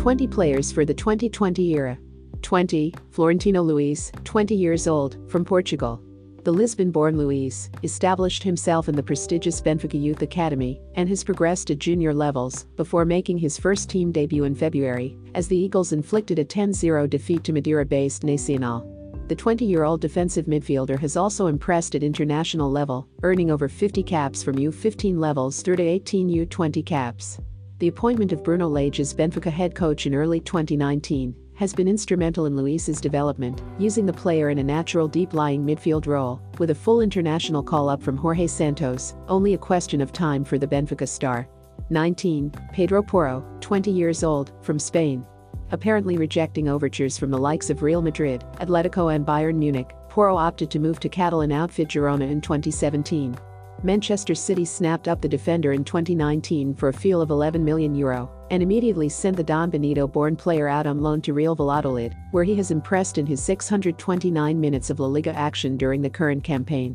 20 players for the 2020 era. 20. Florentino Luis, 20 years old, from Portugal. The Lisbon-born Luis established himself in the prestigious Benfica Youth Academy and has progressed to junior levels before making his first team debut in February as the Eagles inflicted a 10-0 defeat to Madeira-based Nacional. The 20-year-old defensive midfielder has also impressed at international level, earning over 50 caps from U15 levels through to 18 U20 caps. The appointment of Bruno Lage as Benfica head coach in early 2019 has been instrumental in Luis's development, using the player in a natural deep-lying midfield role, with a full international call-up from Jorge Santos, only a question of time for the Benfica star. 19. Pedro Porro, 20 years old, from Spain. Apparently rejecting overtures from the likes of Real Madrid, Atletico and Bayern Munich, Porro opted to move to Catalan outfit Girona in 2017. Manchester City snapped up the defender in 2019 for a fee of 11 million euro and immediately sent the Don Benito-born player out on loan to Real Valladolid, where he has impressed in his 629 minutes of La Liga action during the current campaign.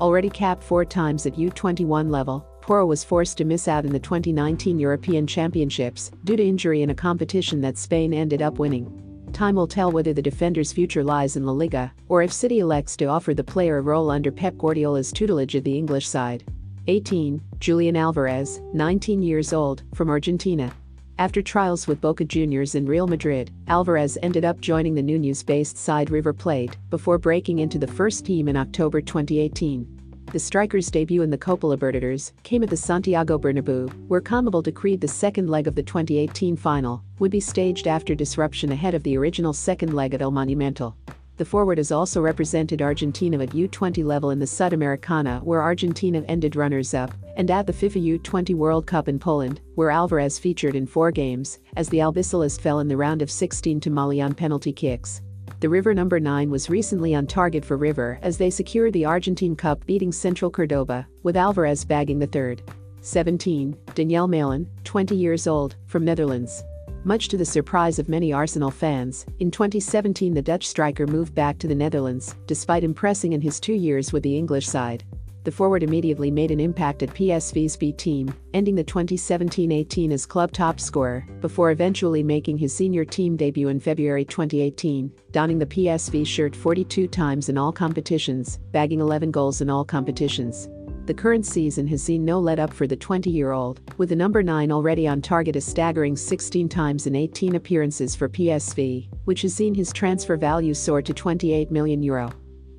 Already capped four times at U21 level, Porro was forced to miss out in the 2019 European Championships due to injury in a competition that Spain ended up winning. Time will tell whether the defender's future lies in La Liga or if City elects to offer the player a role under Pep Guardiola's tutelage at the English side. 18. Julian Alvarez, 19 years old, from Argentina. After trials with Boca Juniors and Real Madrid, Alvarez ended up joining the Nunez-based side River Plate before breaking into the first team in October 2018. The striker's debut in the Copa Libertadores came at the Santiago Bernabeu, where CONMEBOL decreed the second leg of the 2018 final would be staged after disruption ahead of the original second leg at El Monumental. The forward has also represented Argentina at U20 level in the Sudamericana where Argentina ended runners-up, and at the FIFA U20 World Cup in Poland, where Alvarez featured in four games, as the Albiceleste fell in the round of 16 to Mali on penalty kicks. The River number 9 was recently on target for River as they secured the Argentine Cup beating Central Cordoba, with Alvarez bagging the third. 17. Donyell Malen, 20 years old, from Netherlands. Much to the surprise of many Arsenal fans, in 2017 the Dutch striker moved back to the Netherlands, despite impressing in his two years with the English side the forward immediately made an impact at PSV's B team, ending the 2017-18 as club top scorer, before eventually making his senior team debut in February 2018, donning the PSV shirt 42 times in all competitions, bagging 11 goals in all competitions. The current season has seen no let up for the 20-year-old, with the number 9 already on target a staggering 16 times in 18 appearances for PSV, which has seen his transfer value soar to 28 million euro.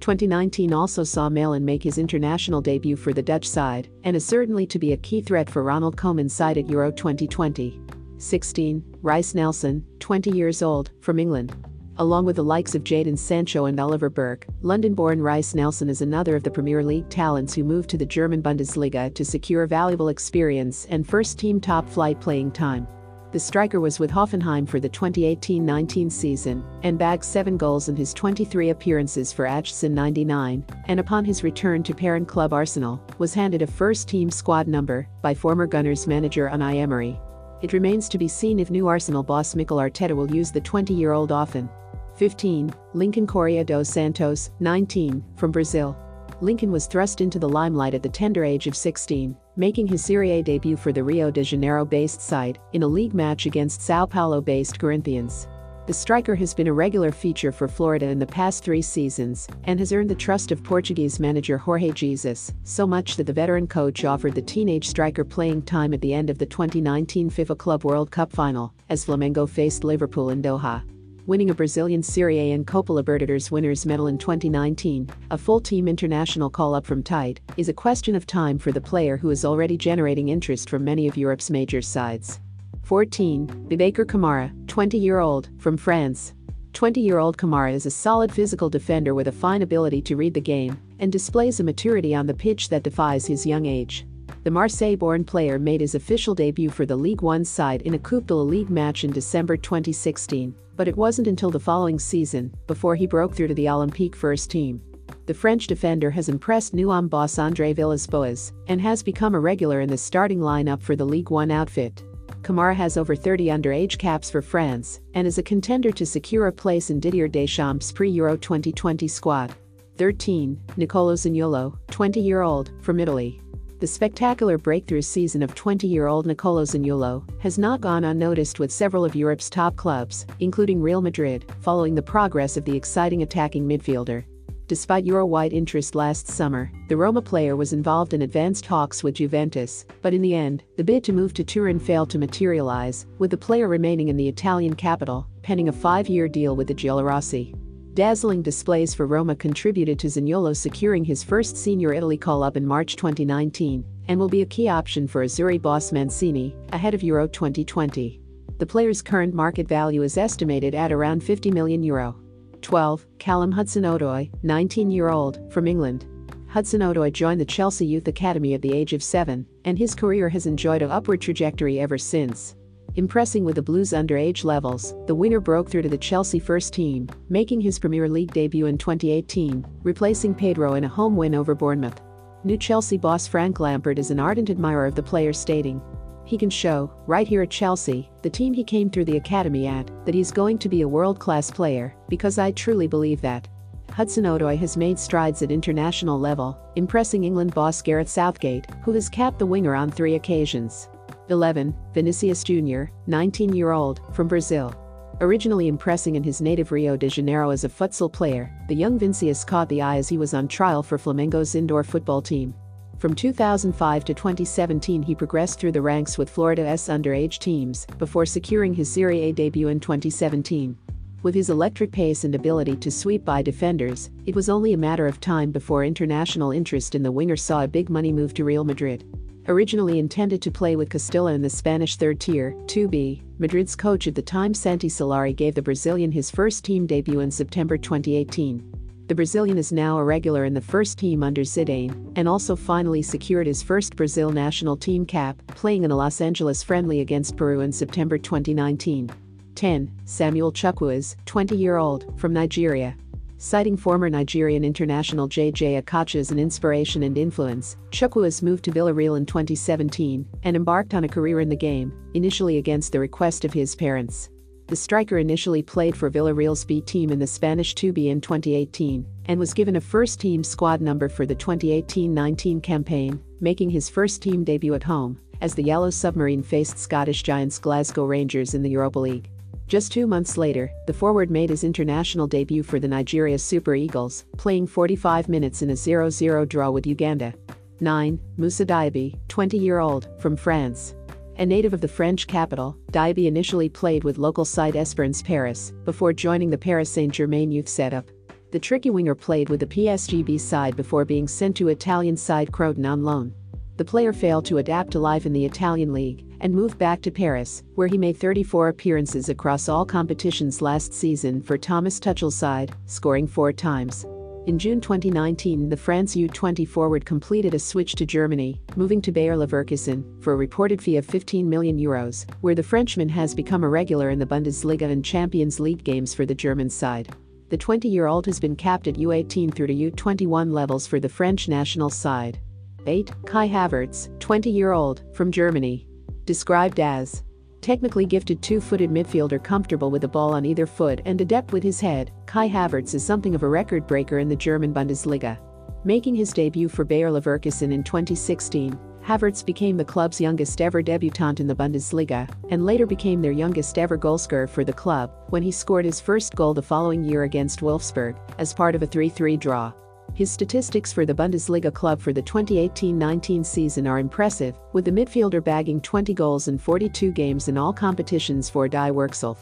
2019 also saw Malen make his international debut for the Dutch side and is certainly to be a key threat for Ronald Koeman's side at Euro 2020. 16. Reiss Nelson, 20 years old, from England. Along with the likes of Jadon Sancho and Oliver Burke, London-born Reiss Nelson is another of the Premier League talents who moved to the German Bundesliga to secure valuable experience and first-team top-flight playing time. The striker was with Hoffenheim for the 2018-19 season and bagged 7 goals in his 23 appearances for ACSN 99, and upon his return to parent club Arsenal, was handed a first-team squad number by former Gunners manager Unai Emery. It remains to be seen if new Arsenal boss Mikel Arteta will use the 20-year-old often. 15. Lincoln Correa dos Santos, 19, from Brazil. Lincoln was thrust into the limelight at the tender age of 16, making his Serie A debut for the Rio de Janeiro-based side in a league match against Sao Paulo-based Corinthians. The striker has been a regular feature for Florida in the past three seasons and has earned the trust of Portuguese manager Jorge Jesus, so much that the veteran coach offered the teenage striker playing time at the end of the 2019 FIFA Club World Cup final as Flamengo faced Liverpool in Doha winning a Brazilian Serie A and Copa Libertadores winners medal in 2019, a full-team international call-up from Tite, is a question of time for the player who is already generating interest from many of Europe's major sides. 14. Boubacar Kamara, 20-year-old, from France. 20-year-old Kamara is a solid physical defender with a fine ability to read the game and displays a maturity on the pitch that defies his young age. The Marseille-born player made his official debut for the Ligue 1 side in a Coupe de la Ligue match in December 2016 but it wasn't until the following season before he broke through to the Olympique first team. The French defender has impressed Newham boss Andre Villas-Boas and has become a regular in the starting lineup for the Ligue 1 outfit. Kamara has over 30 underage caps for France and is a contender to secure a place in Didier Deschamps' pre-Euro 2020 squad. 13. Nicolo Zaniolo, 20-year-old, from Italy. The spectacular breakthrough season of 20-year-old Nicolo Zaniolo has not gone unnoticed with several of Europe's top clubs, including Real Madrid, following the progress of the exciting attacking midfielder. Despite Euro-wide interest last summer, the Roma player was involved in advanced talks with Juventus, but in the end, the bid to move to Turin failed to materialize, with the player remaining in the Italian capital, pending a five-year deal with the Giallorossi. Dazzling displays for Roma contributed to Zaniolo securing his first senior Italy call-up in March 2019 and will be a key option for Azzurri boss Mancini ahead of Euro 2020. The player's current market value is estimated at around 50 million euro. 12. Callum Hudson-Odoi, 19-year-old, from England. Hudson-Odoi joined the Chelsea Youth Academy at the age of 7, and his career has enjoyed an upward trajectory ever since. Impressing with the Blues' underage levels, the winger broke through to the Chelsea first team, making his Premier League debut in 2018, replacing Pedro in a home win over Bournemouth. New Chelsea boss Frank Lampard is an ardent admirer of the player stating, he can show, right here at Chelsea, the team he came through the academy at, that he's going to be a world-class player, because I truly believe that. Hudson-Odoi has made strides at international level, impressing England boss Gareth Southgate, who has capped the winger on three occasions. 11. Vinicius Jr., 19 year old, from Brazil. Originally impressing in his native Rio de Janeiro as a futsal player, the young Vinicius caught the eye as he was on trial for Flamengo's indoor football team. From 2005 to 2017, he progressed through the ranks with Florida's underage teams before securing his Serie A debut in 2017. With his electric pace and ability to sweep by defenders, it was only a matter of time before international interest in the winger saw a big money move to Real Madrid. Originally intended to play with Castilla in the Spanish third tier, 2B, Madrid's coach at the time Santi Solari gave the Brazilian his first team debut in September 2018. The Brazilian is now a regular in the first team under Zidane and also finally secured his first Brazil national team cap, playing in a Los Angeles friendly against Peru in September 2019. 10. Samuel Chukwueze, 20 year old, from Nigeria, Citing former Nigerian international JJ Okocha as an inspiration and influence, Chukwueze moved to Villarreal in 2017 and embarked on a career in the game, initially against the request of his parents. The striker initially played for Villarreal's B team in the Spanish 2B in 2018 and was given a first team squad number for the 2018 19 campaign, making his first team debut at home as the Yellow Submarine faced Scottish giants Glasgow Rangers in the Europa League. Just two months later, the forward made his international debut for the Nigeria Super Eagles, playing 45 minutes in a 0 0 draw with Uganda. 9. Moussa Diaby, 20 year old, from France. A native of the French capital, Diaby initially played with local side Esperance Paris before joining the Paris Saint Germain youth setup. The tricky winger played with the PSGB side before being sent to Italian side Crotone on loan. The player failed to adapt to life in the Italian league and moved back to Paris, where he made 34 appearances across all competitions last season for Thomas Tuchel's side, scoring four times. In June 2019, the France U20 forward completed a switch to Germany, moving to Bayer Leverkusen for a reported fee of 15 million euros, where the Frenchman has become a regular in the Bundesliga and Champions League games for the German side. The 20-year-old has been capped at U18 through to U21 levels for the French national side. 8. Kai Havertz, 20-year-old, from Germany, described as technically gifted two-footed midfielder comfortable with the ball on either foot and adept with his head, Kai Havertz is something of a record breaker in the German Bundesliga. Making his debut for Bayer Leverkusen in 2016, Havertz became the club's youngest ever debutant in the Bundesliga and later became their youngest ever goalscorer for the club when he scored his first goal the following year against Wolfsburg as part of a 3-3 draw. His statistics for the Bundesliga club for the 2018-19 season are impressive, with the midfielder bagging 20 goals in 42 games in all competitions for Die Werkself.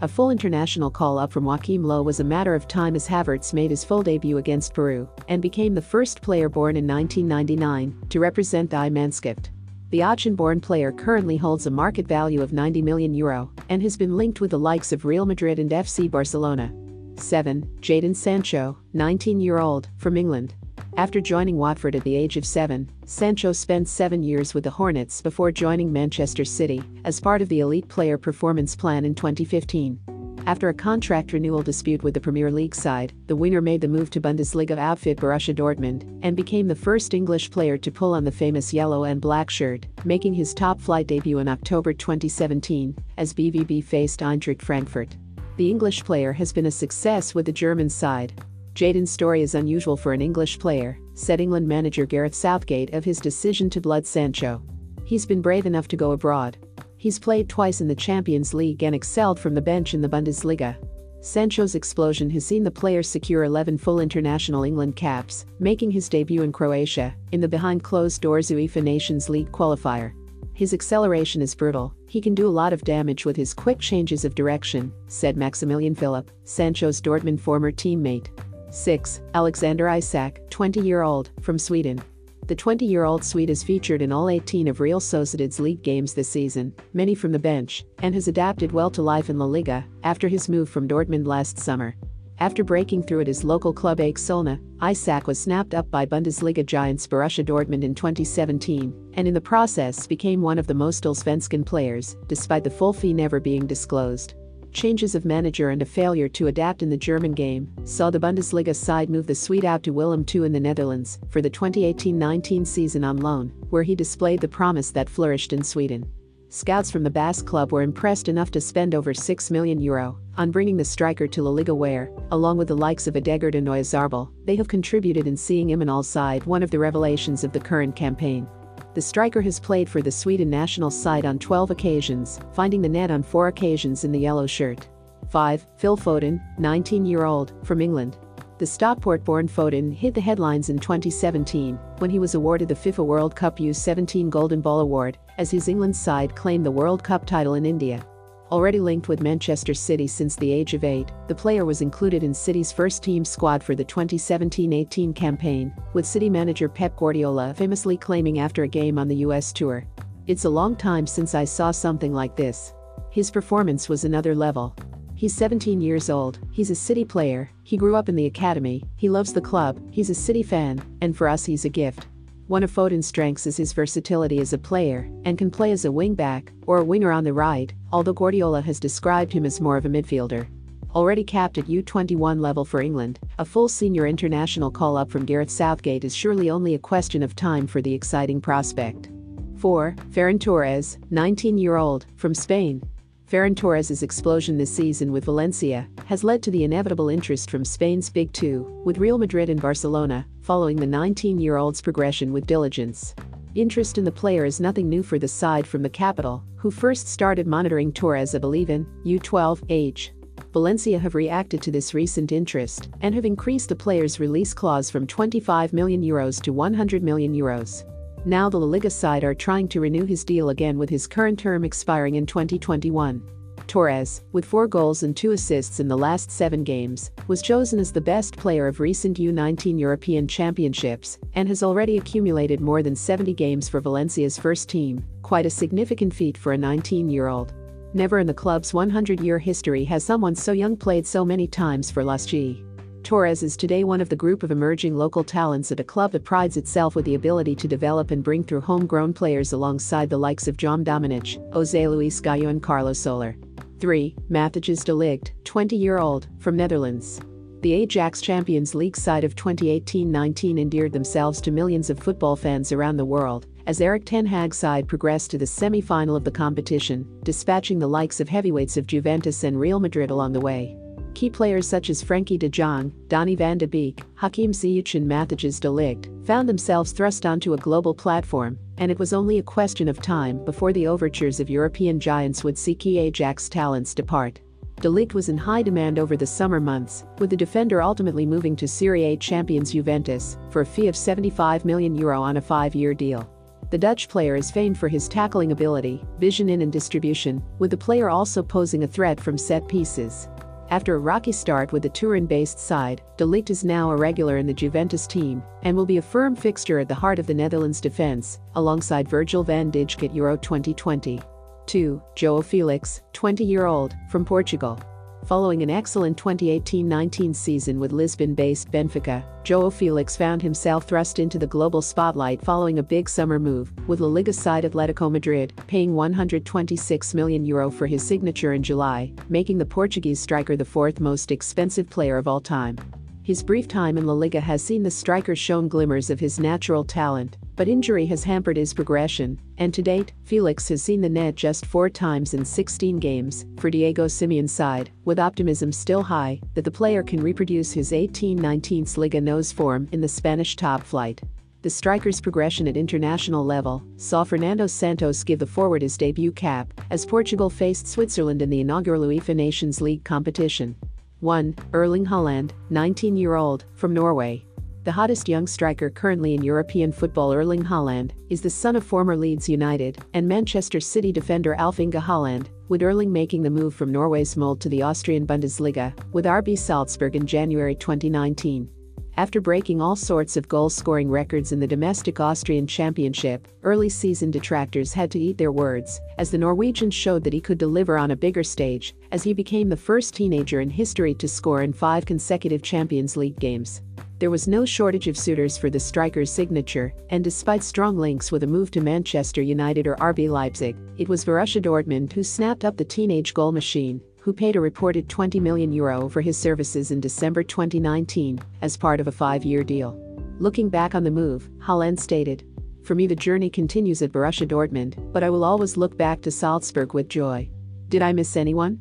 A full international call-up from Joachim Low was a matter of time as Havertz made his full debut against Peru and became the first player born in 1999 to represent the I-Mannschaft. The Aachen-born player currently holds a market value of 90 million euro and has been linked with the likes of Real Madrid and FC Barcelona. 7. Jadon Sancho, 19 year old, from England. After joining Watford at the age of 7, Sancho spent seven years with the Hornets before joining Manchester City as part of the Elite Player Performance Plan in 2015. After a contract renewal dispute with the Premier League side, the winger made the move to Bundesliga outfit Borussia Dortmund and became the first English player to pull on the famous yellow and black shirt, making his top flight debut in October 2017 as BVB faced Eintracht Frankfurt the English player has been a success with the German side. Jadon's story is unusual for an English player, said England manager Gareth Southgate of his decision to blood Sancho. He's been brave enough to go abroad. He's played twice in the Champions League and excelled from the bench in the Bundesliga. Sancho's explosion has seen the player secure 11 full international England caps, making his debut in Croatia in the behind closed doors UEFA Nations League qualifier. His acceleration is brutal, he can do a lot of damage with his quick changes of direction, said Maximilian Philipp, Sancho's Dortmund former teammate. 6. Alexander Isak, 20 year old, from Sweden. The 20 year old Swede is featured in all 18 of Real Sociedad's league games this season, many from the bench, and has adapted well to life in La Liga after his move from Dortmund last summer. After breaking through at his local club AIK Solna, Isak was snapped up by Bundesliga giants Borussia Dortmund in 2017, and in the process became one of the most Allsvenskan players, despite the full fee never being disclosed changes of manager and a failure to adapt in the German game saw the Bundesliga side move the Swede out to Willem II in the Netherlands for the 2018-19 season on loan, where he displayed the promise that flourished in Sweden. Scouts from the Basque club were impressed enough to spend over 6 million euro on bringing the striker to La Liga where, along with the likes of Ødegaard and Oyarzabal, they have contributed in seeing him in all side one of the revelations of the current campaign. The striker has played for the Sweden national side on 12 occasions, finding the net on 4 occasions in the yellow shirt. 5. Phil Foden, 19 year old, from England. The Stockport born Foden hit the headlines in 2017 when he was awarded the FIFA World Cup U17 Golden Ball Award as his England side claimed the World Cup title in India. Already linked with Manchester City since the age of eight, the player was included in City's first team squad for the 2017-18 campaign, with City manager Pep Guardiola famously claiming after a game on the US tour. It's a long time since I saw something like this. His performance was another level. He's 17 years old, he's a City player, he grew up in the academy, he loves the club, he's a City fan, and for us he's a gift. One of Foden's strengths is his versatility as a player and can play as a wingback or a winger on the right, although Guardiola has described him as more of a midfielder. Already capped at U21 level for England, a full senior international call up from Gareth Southgate is surely only a question of time for the exciting prospect. 4. Ferran Torres, 19 year old, from Spain, Ferran Torres' explosion this season with Valencia has led to the inevitable interest from Spain's Big Two, with Real Madrid and Barcelona, following the 19 year old's progression with diligence. Interest in the player is nothing new for the side from the capital, who first started monitoring Torres at believe in U12 age. Valencia have reacted to this recent interest and have increased the player's release clause from 25 million euros to 100 million euros. Now the La Liga side are trying to renew his deal again with his current term expiring in 2021. Torres, with four goals and two assists in the last seven games, was chosen as the best player of recent U19 European Championships and has already accumulated more than 70 games for Valencia's first team, quite a significant feat for a 19 year old. Never in the club's 100 year history has someone so young played so many times for Las G. Torres is today one of the group of emerging local talents at a club that prides itself with the ability to develop and bring through homegrown players alongside the likes of Jaume Domènech, Jose Luis Gaya and Carlos Soler. 3. Matthijs de Ligt, 20 year old, from Netherlands. The Ajax Champions League side of 2018-19 endeared themselves to millions of football fans around the world, as Erik ten Hag's side progressed to the semi-final of the competition, dispatching the likes of heavyweights of Juventus and Real Madrid along the way. Key players such as Frenkie de Jong, Donny van de Beek, Hakim Ziyech and Matthijs de Ligt found themselves thrust onto a global platform, and it was only a question of time before the overtures of European giants would see key Ajax talents depart. De Ligt was in high demand over the summer months, with the defender ultimately moving to Serie A champions Juventus for a fee of 75 million euro on a five-year deal. The Dutch player is famed for his tackling ability, vision in and distribution, with the player also posing a threat from set pieces. After a rocky start with the Turin-based side, De Ligt is now a regular in the Juventus team and will be a firm fixture at the heart of the Netherlands defense, alongside Virgil van Dijk at Euro 2020. 2. Joao Felix, 20-year-old, from Portugal. Following an excellent 2018-19 season with Lisbon-based Benfica, Joao Felix found himself thrust into the global spotlight following a big summer move, with La Liga side Atletico Madrid paying 126 million euro for his signature in July, making the Portuguese striker the fourth most expensive player of all time. His brief time in La Liga has seen the striker shown glimmers of his natural talent, but injury has hampered his progression, And to date, Felix has seen the net just four times in 16 games for Diego Simeone's side, with optimism still high that the player can reproduce his 18-19 Liga NOS form in the Spanish top flight. The striker's progression at international level saw Fernando Santos give the forward his debut cap as Portugal faced Switzerland in the inaugural UEFA Nations League competition. 1. Erling Haaland, 19 year old, from Norway. The hottest young striker currently in European football Erling Haaland is the son of former Leeds United and Manchester City defender Alf-Inge Haaland, with Erling making the move from Norway's Molde to the Austrian Bundesliga with RB Salzburg in January 2019. After breaking all sorts of goal-scoring records in the domestic Austrian championship, early season detractors had to eat their words, as the Norwegian showed that he could deliver on a bigger stage, as he became the first teenager in history to score in five consecutive Champions League games. There was no shortage of suitors for the striker's signature, and despite strong links with a move to Manchester United or RB Leipzig, it was Borussia Dortmund who snapped up the teenage goal machine, who paid a reported 20 million euro for his services in December 2019 as part of a five-year deal. Looking back on the move, Haaland stated, For me the journey continues at Borussia Dortmund, but I will always look back to Salzburg with joy. Did I miss anyone?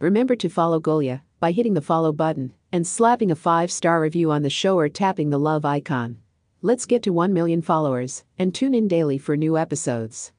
Remember to follow Golia by hitting the follow button and slapping a 5-star review on the show or tapping the love icon. Let's get to 1 million followers and tune in daily for new episodes.